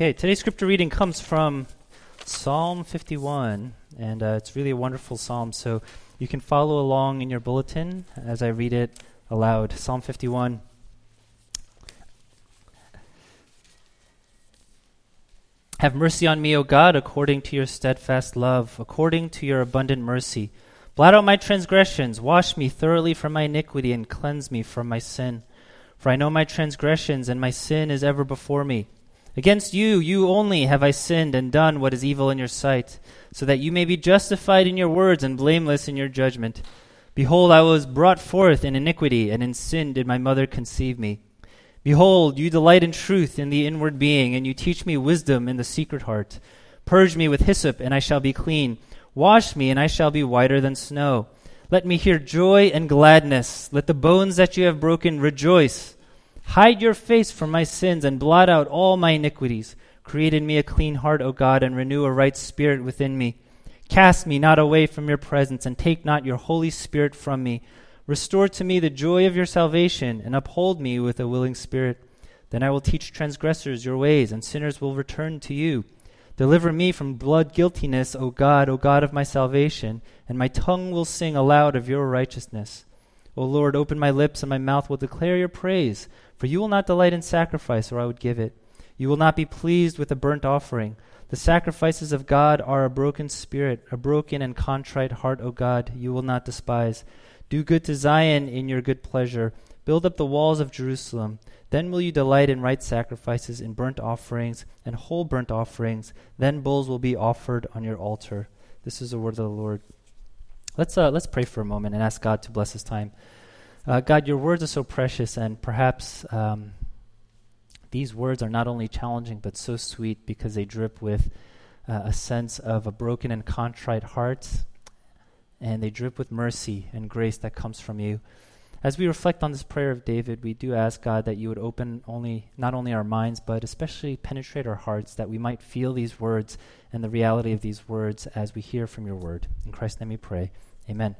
Okay, today's scripture reading comes from Psalm 51, and uh, it's really a wonderful psalm. So you can follow along in your bulletin as I read it aloud. Psalm 51. Have mercy on me, O God, according to your steadfast love, according to your abundant mercy. Blot out my transgressions, wash me thoroughly from my iniquity, and cleanse me from my sin. For I know my transgressions, and my sin is ever before me. Against you, you only have I sinned and done what is evil in your sight, so that you may be justified in your words and blameless in your judgment. Behold, I was brought forth in iniquity, and in sin did my mother conceive me. Behold, you delight in truth in the inward being, and you teach me wisdom in the secret heart. Purge me with hyssop, and I shall be clean. Wash me, and I shall be whiter than snow. Let me hear joy and gladness. Let the bones that you have broken rejoice. Hide your face from my sins and blot out all my iniquities. Create in me a clean heart, O God, and renew a right spirit within me. Cast me not away from your presence, and take not your Holy Spirit from me. Restore to me the joy of your salvation, and uphold me with a willing spirit. Then I will teach transgressors your ways, and sinners will return to you. Deliver me from blood guiltiness, O God, O God of my salvation, and my tongue will sing aloud of your righteousness. O Lord, open my lips, and my mouth will declare your praise. For you will not delight in sacrifice, or I would give it. You will not be pleased with a burnt offering. The sacrifices of God are a broken spirit, a broken and contrite heart, O God, you will not despise. Do good to Zion in your good pleasure. Build up the walls of Jerusalem. Then will you delight in right sacrifices, in burnt offerings, and whole burnt offerings. Then bulls will be offered on your altar. This is the word of the Lord. Let's, uh, let's pray for a moment and ask God to bless this time. Uh, God, your words are so precious, and perhaps um, these words are not only challenging but so sweet because they drip with uh, a sense of a broken and contrite heart, and they drip with mercy and grace that comes from you. As we reflect on this prayer of David, we do ask God that you would open only not only our minds but especially penetrate our hearts that we might feel these words and the reality of these words as we hear from your word. In Christ's name we pray. Amen.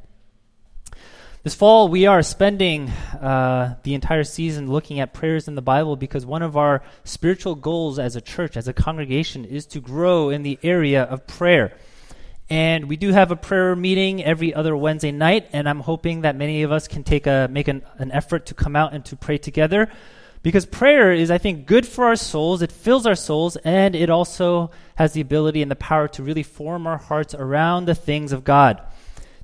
This fall, we are spending uh, the entire season looking at prayers in the Bible because one of our spiritual goals as a church, as a congregation, is to grow in the area of prayer. And we do have a prayer meeting every other Wednesday night, and I'm hoping that many of us can take a make an, an effort to come out and to pray together. Because prayer is, I think, good for our souls. It fills our souls, and it also has the ability and the power to really form our hearts around the things of God.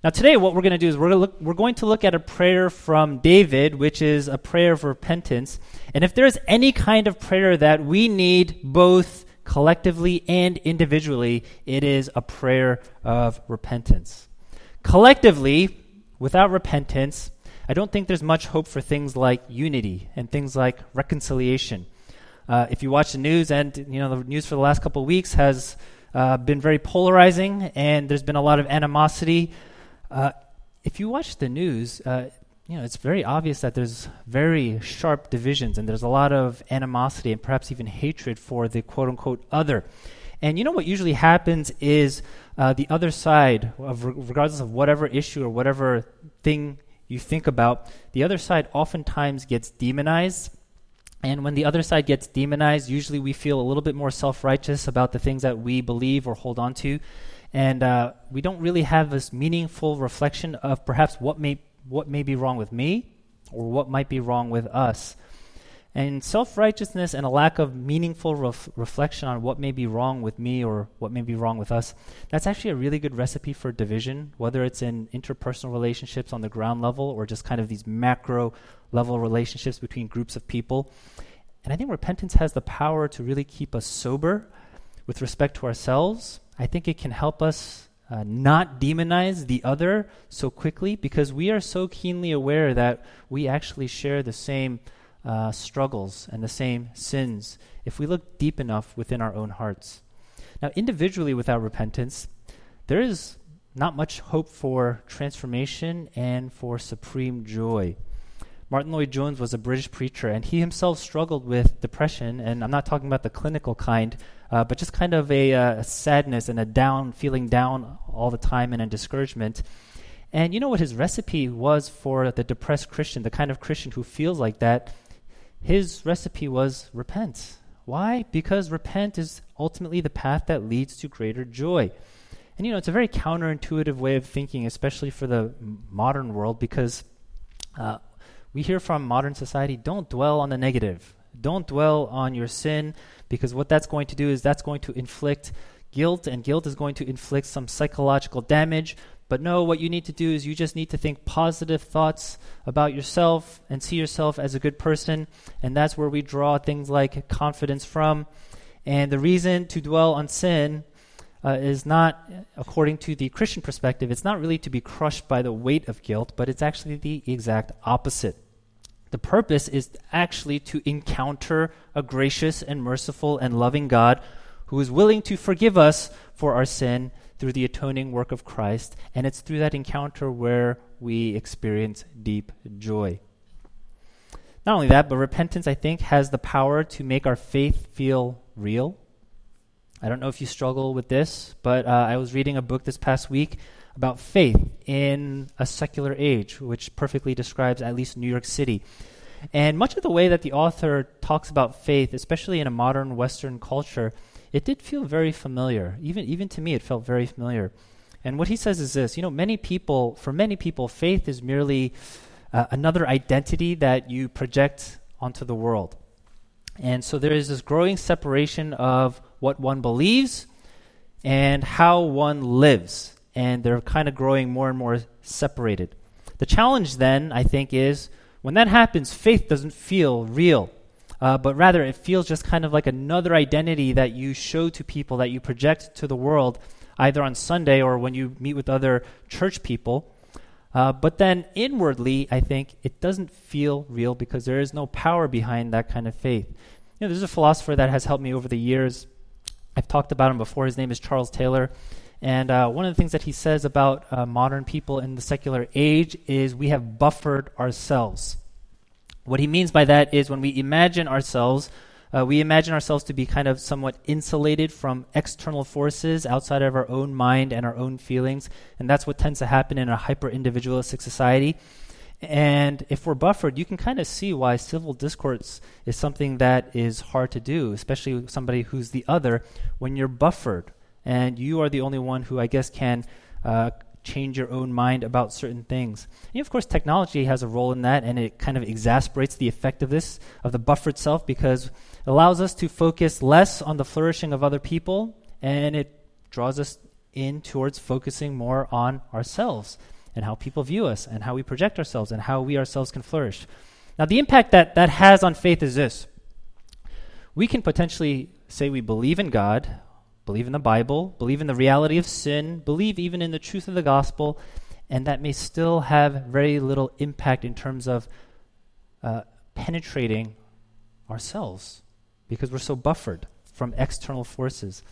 Now, today, what we're going to do is we're, look, we're going to look at a prayer from David, which is a prayer of repentance. And if there's any kind of prayer that we need both collectively and individually, it is a prayer of repentance. Collectively, without repentance, I don't think there's much hope for things like unity and things like reconciliation. Uh, if you watch the news, and you know the news for the last couple of weeks has uh, been very polarizing, and there's been a lot of animosity uh, if you watch the news, uh, you know it's very obvious that there's very sharp divisions and there's a lot of animosity and perhaps even hatred for the quote unquote other. And you know what usually happens is uh, the other side, of regardless of whatever issue or whatever thing you think about, the other side oftentimes gets demonized. And when the other side gets demonized, usually we feel a little bit more self righteous about the things that we believe or hold on to and uh, we don't really have this meaningful reflection of perhaps what may what may be wrong with me or what might be wrong with us. And self righteousness and a lack of meaningful ref- reflection on what may be wrong with me or what may be wrong with us, that's actually a really good recipe for division, whether it's in interpersonal relationships on the ground level or just kind of these macro level relationships between groups of people. And I think repentance has the power to really keep us sober with respect to ourselves I think it can help us uh, not demonize the other so quickly because we are so keenly aware that we actually share the same uh, struggles and the same sins if we look deep enough within our own hearts. Now, individually, without repentance, there is not much hope for transformation and for supreme joy. Martyn Lloyd-Jones was a British preacher, and he himself struggled with depression, and I'm not talking about the clinical kind, uh, but just kind of a, uh, a, sadness and a down, feeling down all the time and a discouragement. And you know what his recipe was for the depressed Christian, the kind of Christian who feels like that? His recipe was repent. Why? Because repent is ultimately the path that leads to greater joy. And you know, it's a very counterintuitive way of thinking, especially for the modern world, because uh, we hear from modern society don't dwell on the negative, don't dwell on your sin, because what that's going to do is that's going to inflict guilt, and guilt is going to inflict some psychological damage. But no, what you need to do is you just need to think positive thoughts about yourself and see yourself as a good person. And that's where we draw things like confidence from. And the reason to dwell on sin uh, is not, according to the Christian perspective, it's not really to be crushed by the weight of guilt, but it's actually the exact opposite. The purpose is actually to encounter a gracious and merciful and loving God who is willing to forgive us for our sin through the atoning work of Christ. And it's through that encounter where we experience deep joy. Not only that, but repentance, I think, has the power to make our faith feel real. I don't know if you struggle with this, but uh, I was reading a book this past week about faith in a secular age, which perfectly describes at least New York City. And much of the way that the author talks about faith, especially in a modern Western culture, it did feel very familiar. Even, even to me, it felt very familiar. And what he says is this you know, many people, for many people, faith is merely uh, another identity that you project onto the world. And so there is this growing separation of what one believes and how one lives and they're kind of growing more and more separated. The challenge then, I think, is when that happens, faith doesn't feel real, uh, but rather it feels just kind of like another identity that you show to people, that you project to the world, either on Sunday or when you meet with other church people. Uh, but then inwardly, I think it doesn't feel real because there is no power behind that kind of faith. You know, there's a philosopher that has helped me over the years. I've talked about him before. His name is Charles Taylor. And uh, one of the things that he says about uh, modern people in the secular age is we have buffered ourselves. What he means by that is when we imagine ourselves, uh, we imagine ourselves to be kind of somewhat insulated from external forces outside of our own mind and our own feelings. And that's what tends to happen in a hyper individualistic society. And if we're buffered, you can kind of see why civil discourse is something that is hard to do, especially with somebody who's the other, when you're buffered and you are the only one who, I guess, can uh, change your own mind about certain things. And of course, technology has a role in that, and it kind of exasperates the effect of this, of the buffer itself, because it allows us to focus less on the flourishing of other people, and it draws us in towards focusing more on ourselves and how people view us and how we project ourselves and how we ourselves can flourish. Now, the impact that that has on faith is this. We can potentially say we believe in God, believe in the Bible, believe in the reality of sin, believe even in the truth of the gospel, and that may still have very little impact in terms of uh, penetrating ourselves because we're so buffered from external forces.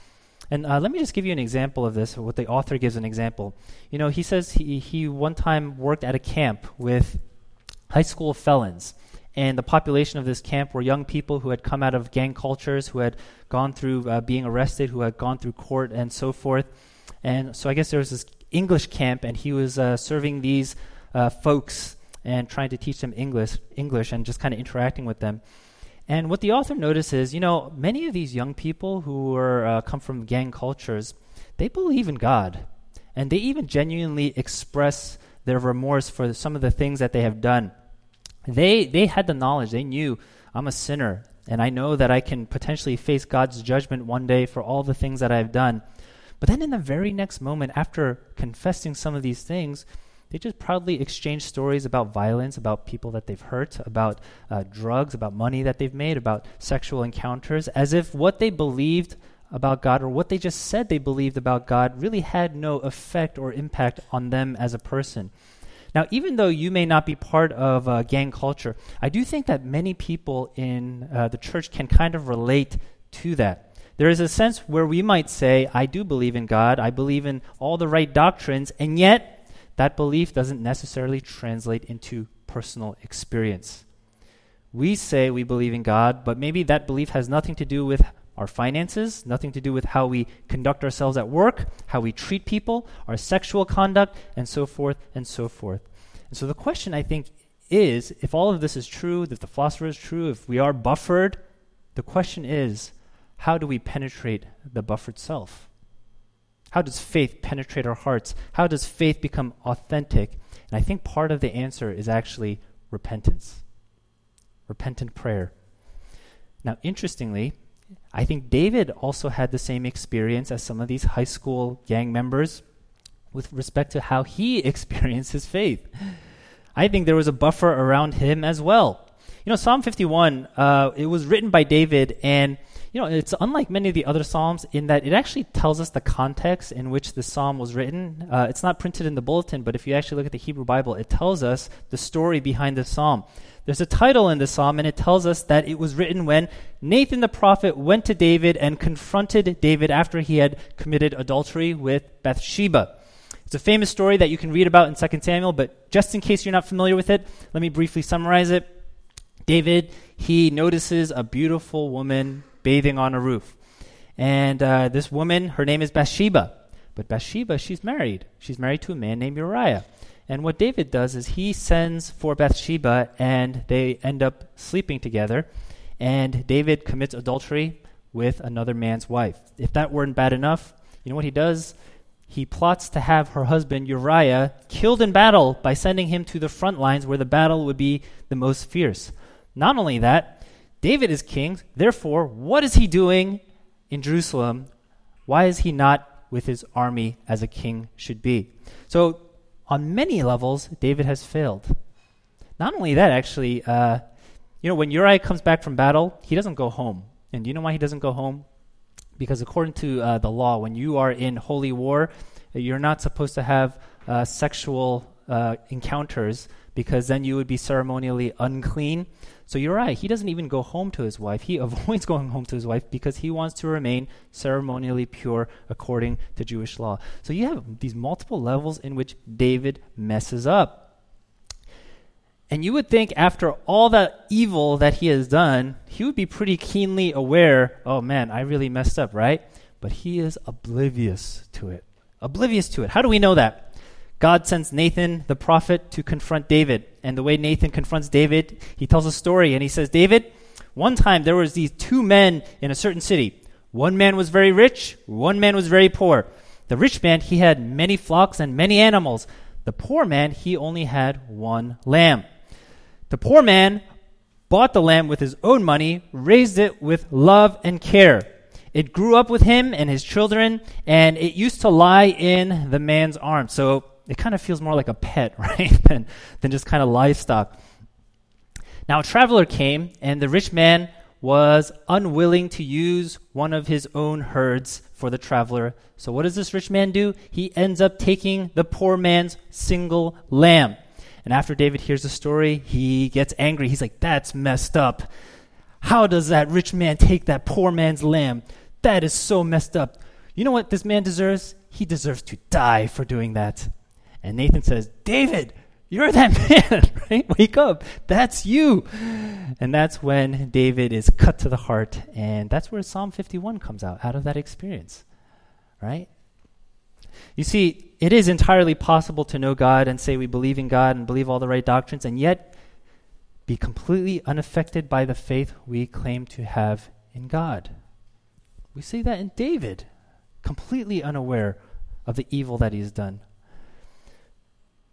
And uh, let me just give you an example of this, what the author gives an example. You know, he says he, he one time worked at a camp with high school felons. And the population of this camp were young people who had come out of gang cultures, who had gone through uh, being arrested, who had gone through court, and so forth. And so I guess there was this English camp, and he was uh, serving these uh, folks and trying to teach them English, English, and just kind of interacting with them. And what the author notices, you know, many of these young people who are uh, come from gang cultures, they believe in God, and they even genuinely express their remorse for some of the things that they have done. They, they had the knowledge, they knew I'm a sinner, and I know that I can potentially face God's judgment one day for all the things that I've done. But then in the very next moment, after confessing some of these things, they just proudly exchange stories about violence, about people that they've hurt, about uh, drugs, about money that they've made, about sexual encounters, as if what they believed about God or what they just said they believed about God really had no effect or impact on them as a person. Now, even though you may not be part of uh, gang culture, I do think that many people in uh, the church can kind of relate to that. There is a sense where we might say, I do believe in God, I believe in all the right doctrines, and yet that belief doesn't necessarily translate into personal experience. We say we believe in God, but maybe that belief has nothing to do with our finances, nothing to do with how we conduct ourselves at work, how we treat people, our sexual conduct, and so forth and so forth. And so the question, I think, is if all of this is true, if the philosopher is true, if we are buffered, The question is, how do we penetrate the buffered self? How does faith penetrate our hearts? How does faith become authentic? And I think part of the answer is actually repentance, repentant prayer. Now, interestingly, I think David also had the same experience as some of these high school gang members with respect to how he experienced his faith. I think there was a buffer around him as well. You know, Psalm 51, uh, it was written by David, and you know, it's unlike many of the other psalms in that it actually tells us the context in which the psalm was written. Uh, it's not printed in the bulletin, but if you actually look at the Hebrew Bible, it tells us the story behind the psalm. There's a title in the psalm, and it tells us that it was written when Nathan the prophet went to David and confronted David after he had committed adultery with Bathsheba. It's a famous story that you can read about in 2 Samuel, but just in case you're not familiar with it, let me briefly summarize it. David, he notices a beautiful woman bathing on a roof. And uh, this woman, her name is Bathsheba. But Bathsheba, she's married. She's married to a man named Uriah. And what David does is he sends for Bathsheba and they end up sleeping together. And David commits adultery with another man's wife. If that weren't bad enough, you know what he does? He plots to have her husband Uriah killed in battle by sending him to the front lines where the battle would be the most fierce. Not only that, David is king. Therefore, what is he doing in Jerusalem? Why is he not with his army as a king should be? So on many levels, David has failed. Not only that, actually, uh, you know, when Uriah comes back from battle, he doesn't go home. And do you know why he doesn't go home? Because according to uh, the law, when you are in holy war, you're not supposed to have uh, sexual uh, encounters because then you would be ceremonially unclean. So you're right. He doesn't even go home to his wife. He avoids going home to his wife because he wants to remain ceremonially pure according to Jewish law. So you have these multiple levels in which David messes up. And you would think after all that evil that he has done, he would be pretty keenly aware, oh man, I really messed up, right? But he is oblivious to it. Oblivious to it. How do we know that? God sends Nathan the prophet to confront David. And the way Nathan confronts David, he tells a story and he says, David, one time there was these two men in a certain city. One man was very rich, one man was very poor. The rich man, he had many flocks and many animals. The poor man, he only had one lamb. The poor man bought the lamb with his own money, raised it with love and care. It grew up with him and his children, and it used to lie in the man's arms. So it kind of feels more like a pet, right, than, than just kind of livestock. Now, a traveler came, and the rich man was unwilling to use one of his own herds for the traveler. So, what does this rich man do? He ends up taking the poor man's single lamb. And after David hears the story, he gets angry. He's like, That's messed up. How does that rich man take that poor man's lamb? That is so messed up. You know what this man deserves? He deserves to die for doing that. And Nathan says, David, you're that man, right? Wake up. That's you. And that's when David is cut to the heart. And that's where Psalm 51 comes out, out of that experience, right? You see, it is entirely possible to know God and say we believe in God and believe all the right doctrines, and yet be completely unaffected by the faith we claim to have in God. We see that in David, completely unaware of the evil that he has done.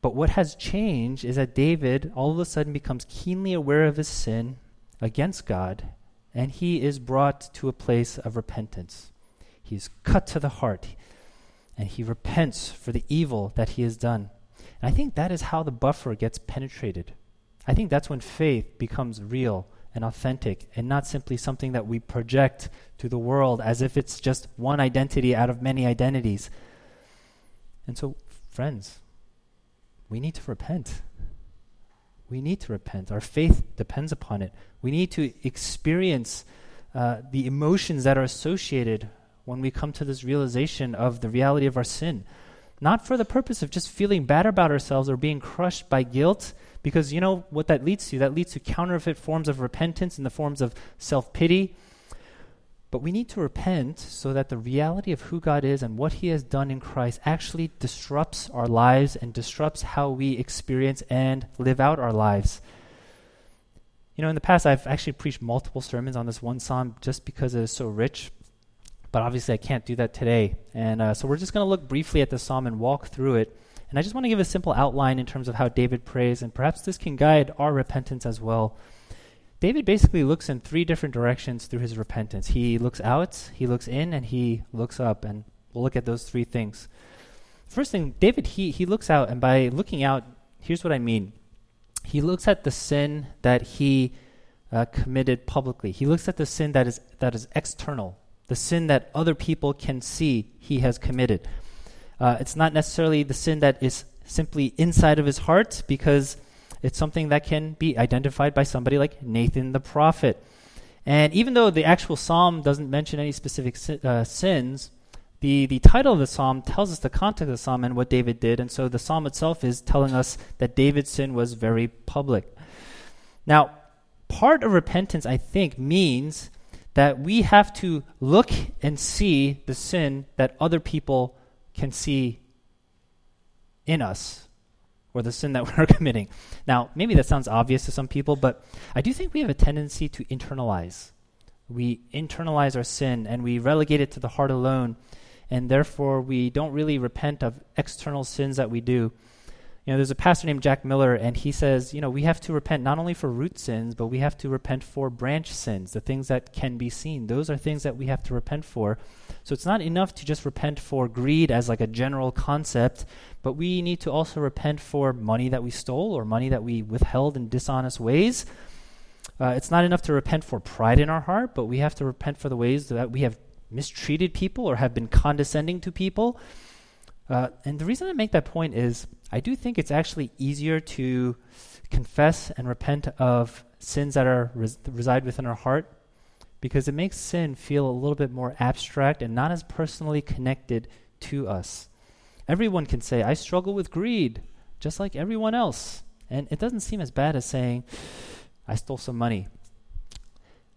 But what has changed is that David all of a sudden becomes keenly aware of his sin against God, and he is brought to a place of repentance. He is cut to the heart, and he repents for the evil that he has done. And I think that is how the buffer gets penetrated. I think that's when faith becomes real and authentic and not simply something that we project to the world as if it's just one identity out of many identities. And so, friends, we need to repent. We need to repent. Our faith depends upon it. We need to experience uh, the emotions that are associated when we come to this realization of the reality of our sin. Not for the purpose of just feeling bad about ourselves or being crushed by guilt, because you know what that leads to? That leads to counterfeit forms of repentance in the forms of self pity but we need to repent so that the reality of who God is and what He has done in Christ actually disrupts our lives and disrupts how we experience and live out our lives. You know, in the past, I've actually preached multiple sermons on this one psalm just because it is so rich. But obviously, I can't do that today. And uh, so we're just going to look briefly at the psalm and walk through it. And I just want to give a simple outline in terms of how David prays, and perhaps this can guide our repentance as well. David basically looks in three different directions through his repentance. He looks out, he looks in, and he looks up. And we'll look at those three things. First thing, David, he, he looks out, and by looking out, here's what I mean. He looks at the sin that he uh, committed publicly. He looks at the sin that is, that is external, the sin that other people can see he has committed. Uh, it's not necessarily the sin that is simply inside of his heart because it's something that can be identified by somebody like Nathan the prophet. And even though the actual psalm doesn't mention any specific uh, sins, the, the title of the psalm tells us the context of the psalm and what David did. And so the psalm itself is telling us that David's sin was very public. Now, part of repentance, I think, means that we have to look and see the sin that other people can see in us or the sin that we're committing. Now, maybe that sounds obvious to some people, but I do think we have a tendency to internalize. We internalize our sin and we relegate it to the heart alone and therefore we don't really repent of external sins that we do. You know, there's a pastor named Jack Miller, and he says, you know, we have to repent not only for root sins, but we have to repent for branch sins, the things that can be seen. Those are things that we have to repent for. So it's not enough to just repent for greed as like a general concept, but we need to also repent for money that we stole or money that we withheld in dishonest ways. Uh, it's not enough to repent for pride in our heart, but we have to repent for the ways that we have mistreated people or have been condescending to people. Uh, and the reason I make that point is I do think it's actually easier to confess and repent of sins that are res- reside within our heart because it makes sin feel a little bit more abstract and not as personally connected to us. Everyone can say, I struggle with greed, just like everyone else. And it doesn't seem as bad as saying, I stole some money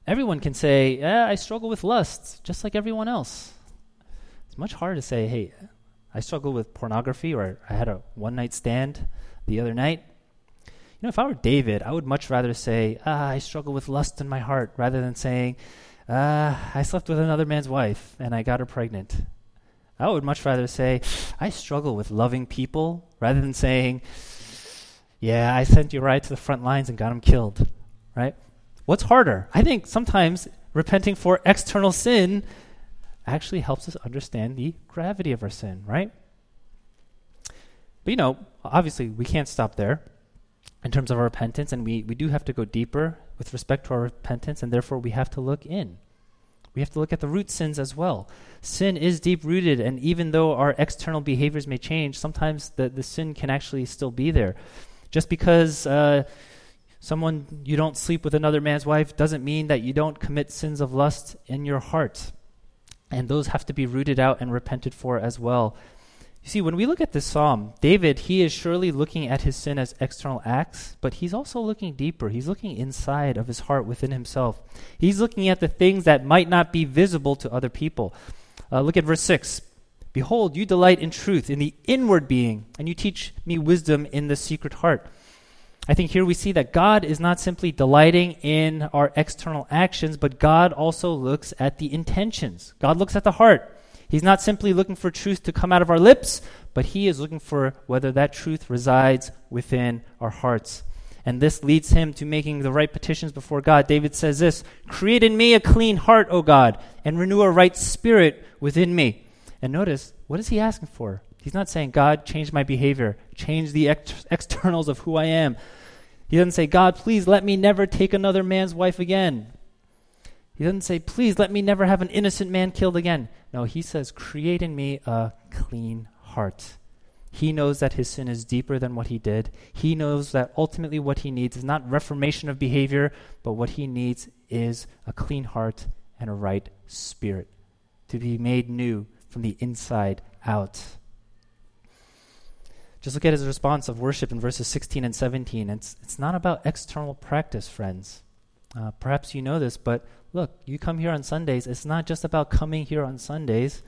Everyone can say, yeah, I struggle with lust, just like everyone else. It's much harder to say, hey, I struggle with pornography, or I had a one night stand the other night. You know, if I were David, I would much rather say, ah, I struggle with lust in my heart, rather than saying, ah, I slept with another man's wife and I got her pregnant. I would much rather say, I struggle with loving people, rather than saying, yeah, I sent you right to the front lines and got him killed, right? What's harder? I think sometimes repenting for external sin actually helps us understand the gravity of our sin, right? But you know, obviously, we can't stop there in terms of our repentance, and we, we do have to go deeper with respect to our repentance, and therefore we have to look in. We have to look at the root sins as well. Sin is deep rooted, and even though our external behaviors may change, sometimes the, the sin can actually still be there. Just because uh, someone you don't sleep with another man's wife doesn't mean that you don't commit sins of lust in your heart. And those have to be rooted out and repented for as well. You see, when we look at this psalm, David, he is surely looking at his sin as external acts, but he's also looking deeper. He's looking inside of his heart within himself. He's looking at the things that might not be visible to other people. Uh, look at verse 6. Behold, you delight in truth, in the inward being, and you teach me wisdom in the secret heart. I think here we see that God is not simply delighting in our external actions, but God also looks at the intentions. God looks at the heart. He's not simply looking for truth to come out of our lips, but He is looking for whether that truth resides within our hearts. And this leads him to making the right petitions before God. David says this Create in me a clean heart, O God, and renew a right spirit within me. And notice, what is he asking for? He's not saying, God, change my behavior, change the ex- externals of who I am. He doesn't say, God, please let me never take another man's wife again. He doesn't say, please let me never have an innocent man killed again. No, he says, create in me a clean heart. He knows that his sin is deeper than what he did. He knows that ultimately what he needs is not reformation of behavior, but what he needs is a clean heart and a right spirit to be made new from the inside out. Just look at his response of worship in verses 16 and 17. It's, it's not about external practice, friends. Uh, perhaps you know this, but look, you come here on Sundays. It's not just about coming here on Sundays.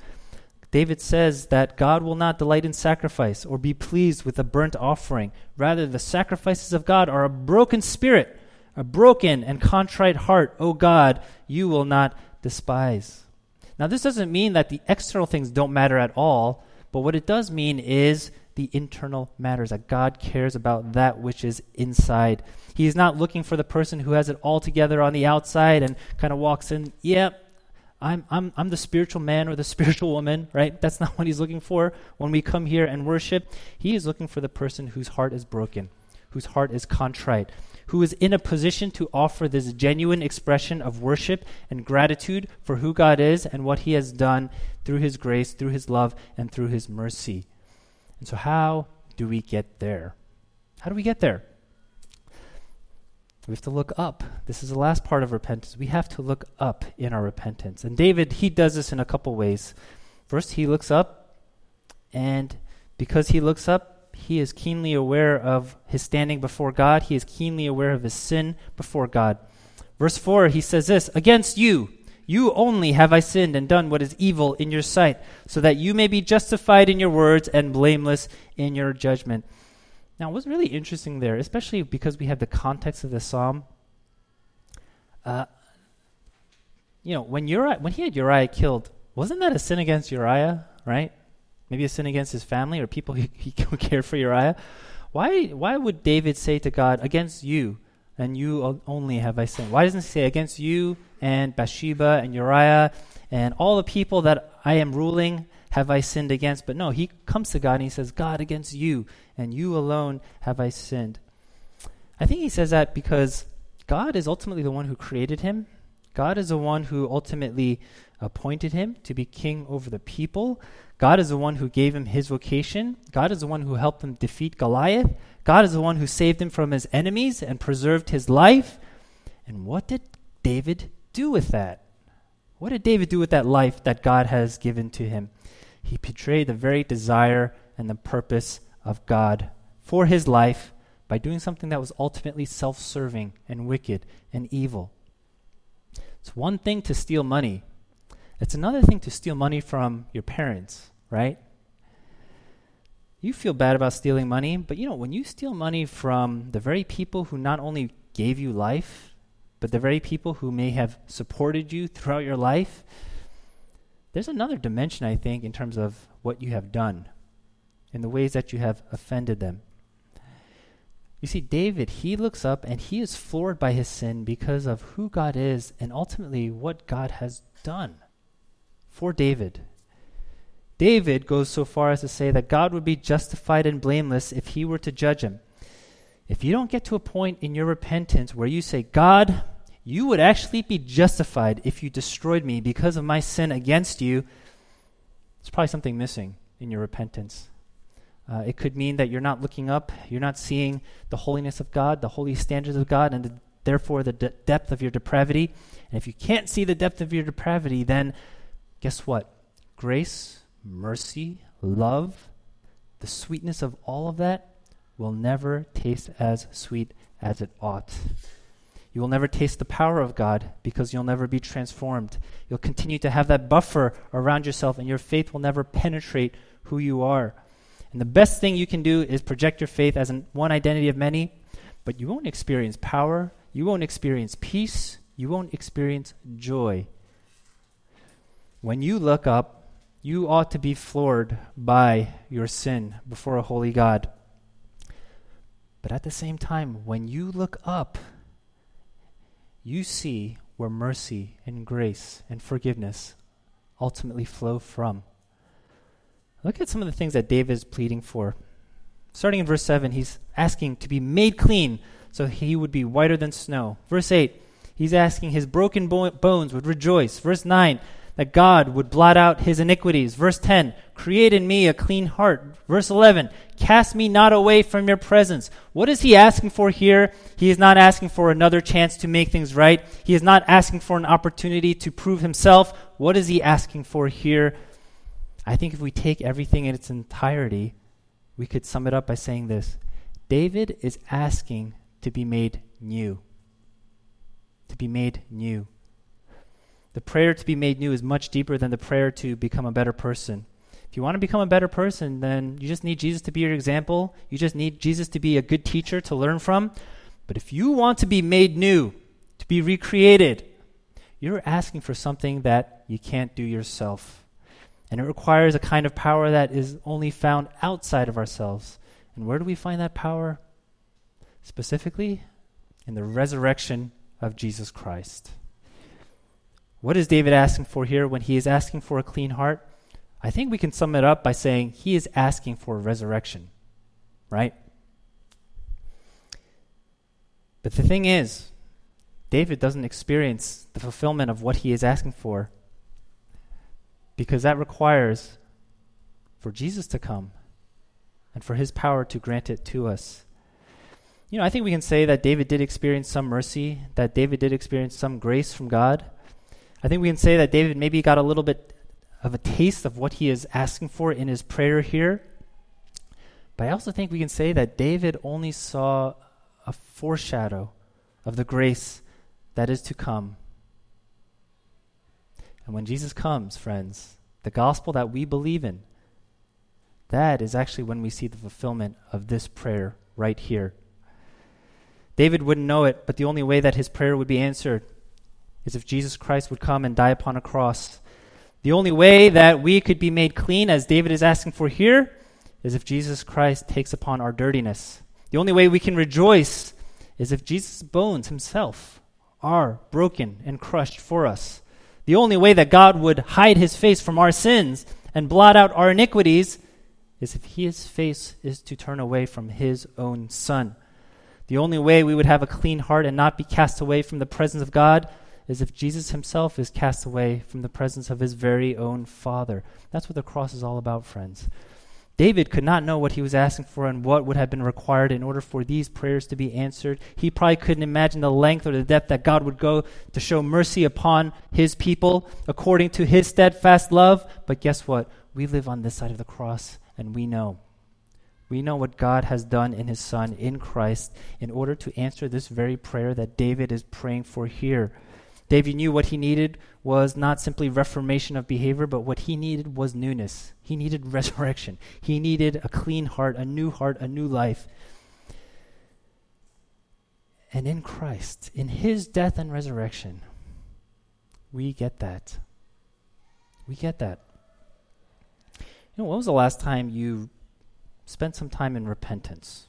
David says that God will not delight in sacrifice or be pleased with a burnt offering. Rather, the sacrifices of God are a broken spirit, A broken and contrite heart, O God, you will not despise. Now, this doesn't mean that the external things don't matter at all, but what it does mean is the internal matters, that God cares about that which is inside. He is not looking for the person who has it all together on the outside and kind of walks in, yep, yeah, I'm, I'm, I'm the spiritual man or the spiritual woman, right? That's not what he's looking for when we come here and worship. He is looking for the person whose heart is broken, whose heart is contrite, who is in a position to offer this genuine expression of worship and gratitude for who God is and what he has done through his grace, through his love, and through his mercy. And so, how do we get there? How do we get there? We have to look up. This is the last part of repentance. We have to look up in our repentance. And David, he does this in a couple ways. First, he looks up, and because he looks up, he is keenly aware of his standing before God. He is keenly aware of his sin before God. Verse 4, he says this Against you, you only have I sinned and done what is evil in your sight, so that you may be justified in your words and blameless in your judgment. Now, what's really interesting there, especially because we have the context of the psalm, uh, you know, when Uriah, when he had Uriah killed, wasn't that a sin against Uriah, right? Maybe a sin against his family or people he, he cared for Uriah. Why, why would David say to God, "Against you and you only have I sinned"? Why doesn't he say, "Against you and Bathsheba and Uriah and all the people that I am ruling"? have I sinned against? But no, he comes to God and he says, God, against you and you alone have I sinned. I think he says that because God is ultimately the one who created him. God is the one who ultimately appointed him to be king over the people. God is the one who gave him his vocation. God is the one who helped him defeat Goliath. God is the one who saved him from his enemies and preserved his life. And what did David do with that? What did David do with that life that God has given to him? he betrayed the very desire and the purpose of God for his life by doing something that was ultimately self serving and wicked and evil. It's one thing to steal money, it's another thing to steal money from your parents, right? You feel bad about stealing money, but you know, when you steal money from the very people who not only gave you life, but the very people who may have supported you throughout your life, there's another dimension, I think, in terms of what you have done, and the ways that you have offended them. You see, David, he looks up and he is floored by his sin because of who God is and ultimately what God has done for David. David goes so far as to say that God would be justified and blameless if he were to judge him. If you don't get to a point in your repentance where you say, God, you would actually be justified if you destroyed me because of my sin against you. There's probably something missing in your repentance. Uh, it could mean that you're not looking up, you're not seeing the holiness of God, the holy standards of God, and the, therefore the de- depth of your depravity. And if you can't see the depth of your depravity, then guess what? Grace, mercy, love, the sweetness of all of that will never taste as sweet as it ought. You will never taste the power of God because you'll never be transformed. You'll continue to have that buffer around yourself, and your faith will never penetrate who you are. And the best thing you can do is project your faith as an, one identity of many, but you won't experience power, you won't experience peace, you won't experience joy. When you look up, you ought to be floored by your sin before a holy God. But at the same time, when you look up, you see where mercy and grace and forgiveness ultimately flow from. Look at some of the things that David is pleading for. Starting in verse 7, he's asking to be made clean so he would be whiter than snow. Verse 8, he's asking his broken bo- bones would rejoice. Verse 9, that God would blot out his iniquities. Verse 10, create in me a clean heart. Verse 11, cast me not away from your presence. What is he asking for here? He is not asking for another chance to make things right. He is not asking for an opportunity to prove himself. What is he asking for here? I think if we take everything in its entirety, we could sum it up by saying this David is asking to be made new. To be made new. The prayer to be made new is much deeper than the prayer to become a better person. If you want to become a better person, then you just need Jesus to be your example. You just need Jesus to be a good teacher to learn from. But if you want to be made new, to be recreated, you're asking for something that you can't do yourself. And it requires a kind of power that is only found outside of ourselves. And where do we find that power? Specifically, in the resurrection of Jesus Christ. What is David asking for here when he is asking for a clean heart? I think we can sum it up by saying he is asking for resurrection, right? But the thing is, David doesn't experience the fulfillment of what he is asking for because that requires for Jesus to come and for his power to grant it to us. You know, I think we can say that David did experience some mercy, that David did experience some grace from God. I think we can say that David maybe got a little bit of a taste of what he is asking for in his prayer here. But I also think we can say that David only saw a foreshadow of the grace that is to come. And when Jesus comes, friends, the gospel that we believe in, that is actually when we see the fulfillment of this prayer right here. David wouldn't know it, but the only way that his prayer would be answered is if Jesus Christ would come and die upon a cross. The only way that we could be made clean, as David is asking for here, is if Jesus Christ takes upon our dirtiness. The only way we can rejoice is if Jesus' bones himself are broken and crushed for us. The only way that God would hide his face from our sins and blot out our iniquities is if his face is to turn away from his own son. The only way we would have a clean heart and not be cast away from the presence of God is if Jesus himself is cast away from the presence of his very own Father. That's what the cross is all about, friends. David could not know what he was asking for and what would have been required in order for these prayers to be answered. He probably couldn't imagine the length or the depth that God would go to show mercy upon his people according to his steadfast love. But guess what? We live on this side of the cross and we know. We know what God has done in his Son, in Christ, in order to answer this very prayer that David is praying for here. David knew what he needed was not simply reformation of behavior, but what he needed was newness. He needed resurrection. He needed a clean heart, a new heart, a new life. And in Christ, in his death and resurrection, we get that. We get that. You know, when was the last time you spent some time in repentance?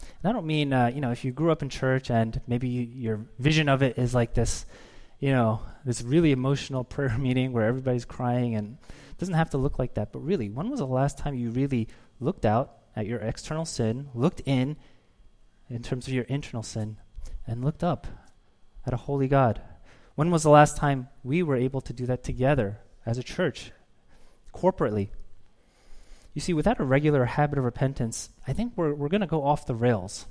And I don't mean, uh, you know, if you grew up in church and maybe you, your vision of it is like this you know, this really emotional prayer meeting where everybody's crying and it doesn't have to look like that. But really, when was the last time you really looked out at your external sin, looked in in terms of your internal sin, and looked up at a holy God? When was the last time we were able to do that together as a church, corporately? You see, without a regular habit of repentance, I think we're, we're going to go off the rails.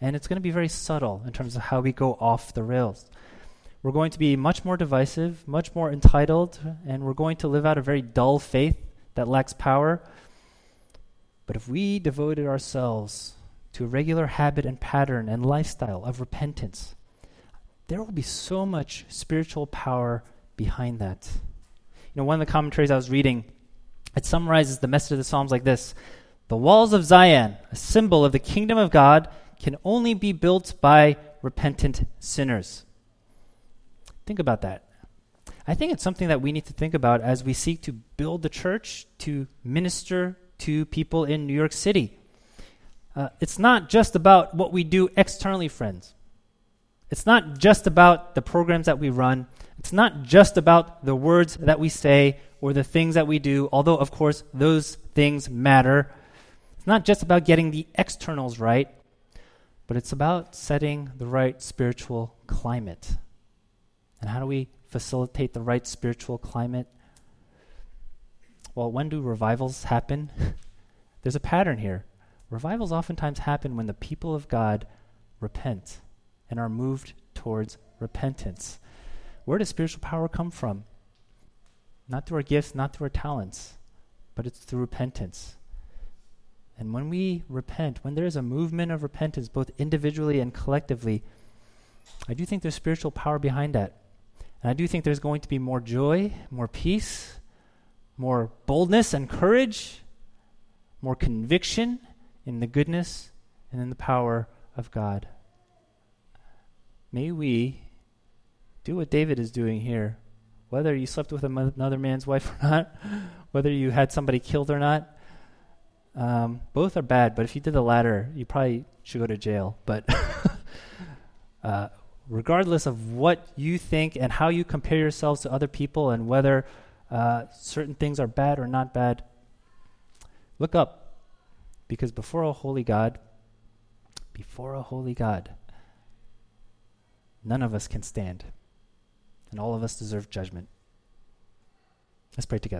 And it's going to be very subtle in terms of how we go off the rails. We're going to be much more divisive, much more entitled, and we're going to live out a very dull faith that lacks power. But if we devoted ourselves to a regular habit and pattern and lifestyle of repentance, there will be so much spiritual power behind that. You know, one of the commentaries I was reading, it summarizes the message of the Psalms like this The walls of Zion, a symbol of the kingdom of God, can only be built by repentant sinners. Think about that. I think it's something that we need to think about as we seek to build the church to minister to people in New York City. Uh, it's not just about what we do externally, friends. It's not just about the programs that we run. It's not just about the words that we say or the things that we do, although, of course, those things matter. It's not just about getting the externals right, but it's about setting the right spiritual climate. And how do we facilitate the right spiritual climate? Well, when do revivals happen? There's a pattern here. Revivals oftentimes happen when the people of God repent and are moved towards repentance. Where does spiritual power come from? Not through our gifts, not through our talents, but it's through repentance. And when we repent, when there is a movement of repentance, both individually and collectively, I do think there's spiritual power behind that. And I do think there's going to be more joy, more peace, more boldness and courage, more conviction in the goodness and in the power of God. may we do what David is doing here. Whether you slept with another man's wife or not, whether you had somebody killed or not, um, both are bad. But if you did the latter, you probably should go to jail. But uh, regardless of what you think and how you compare yourselves to other people and whether uh, certain things are bad or not bad, look up. Because before a holy God, before a holy God, none of us can stand. And all of us deserve judgment. Let's pray together.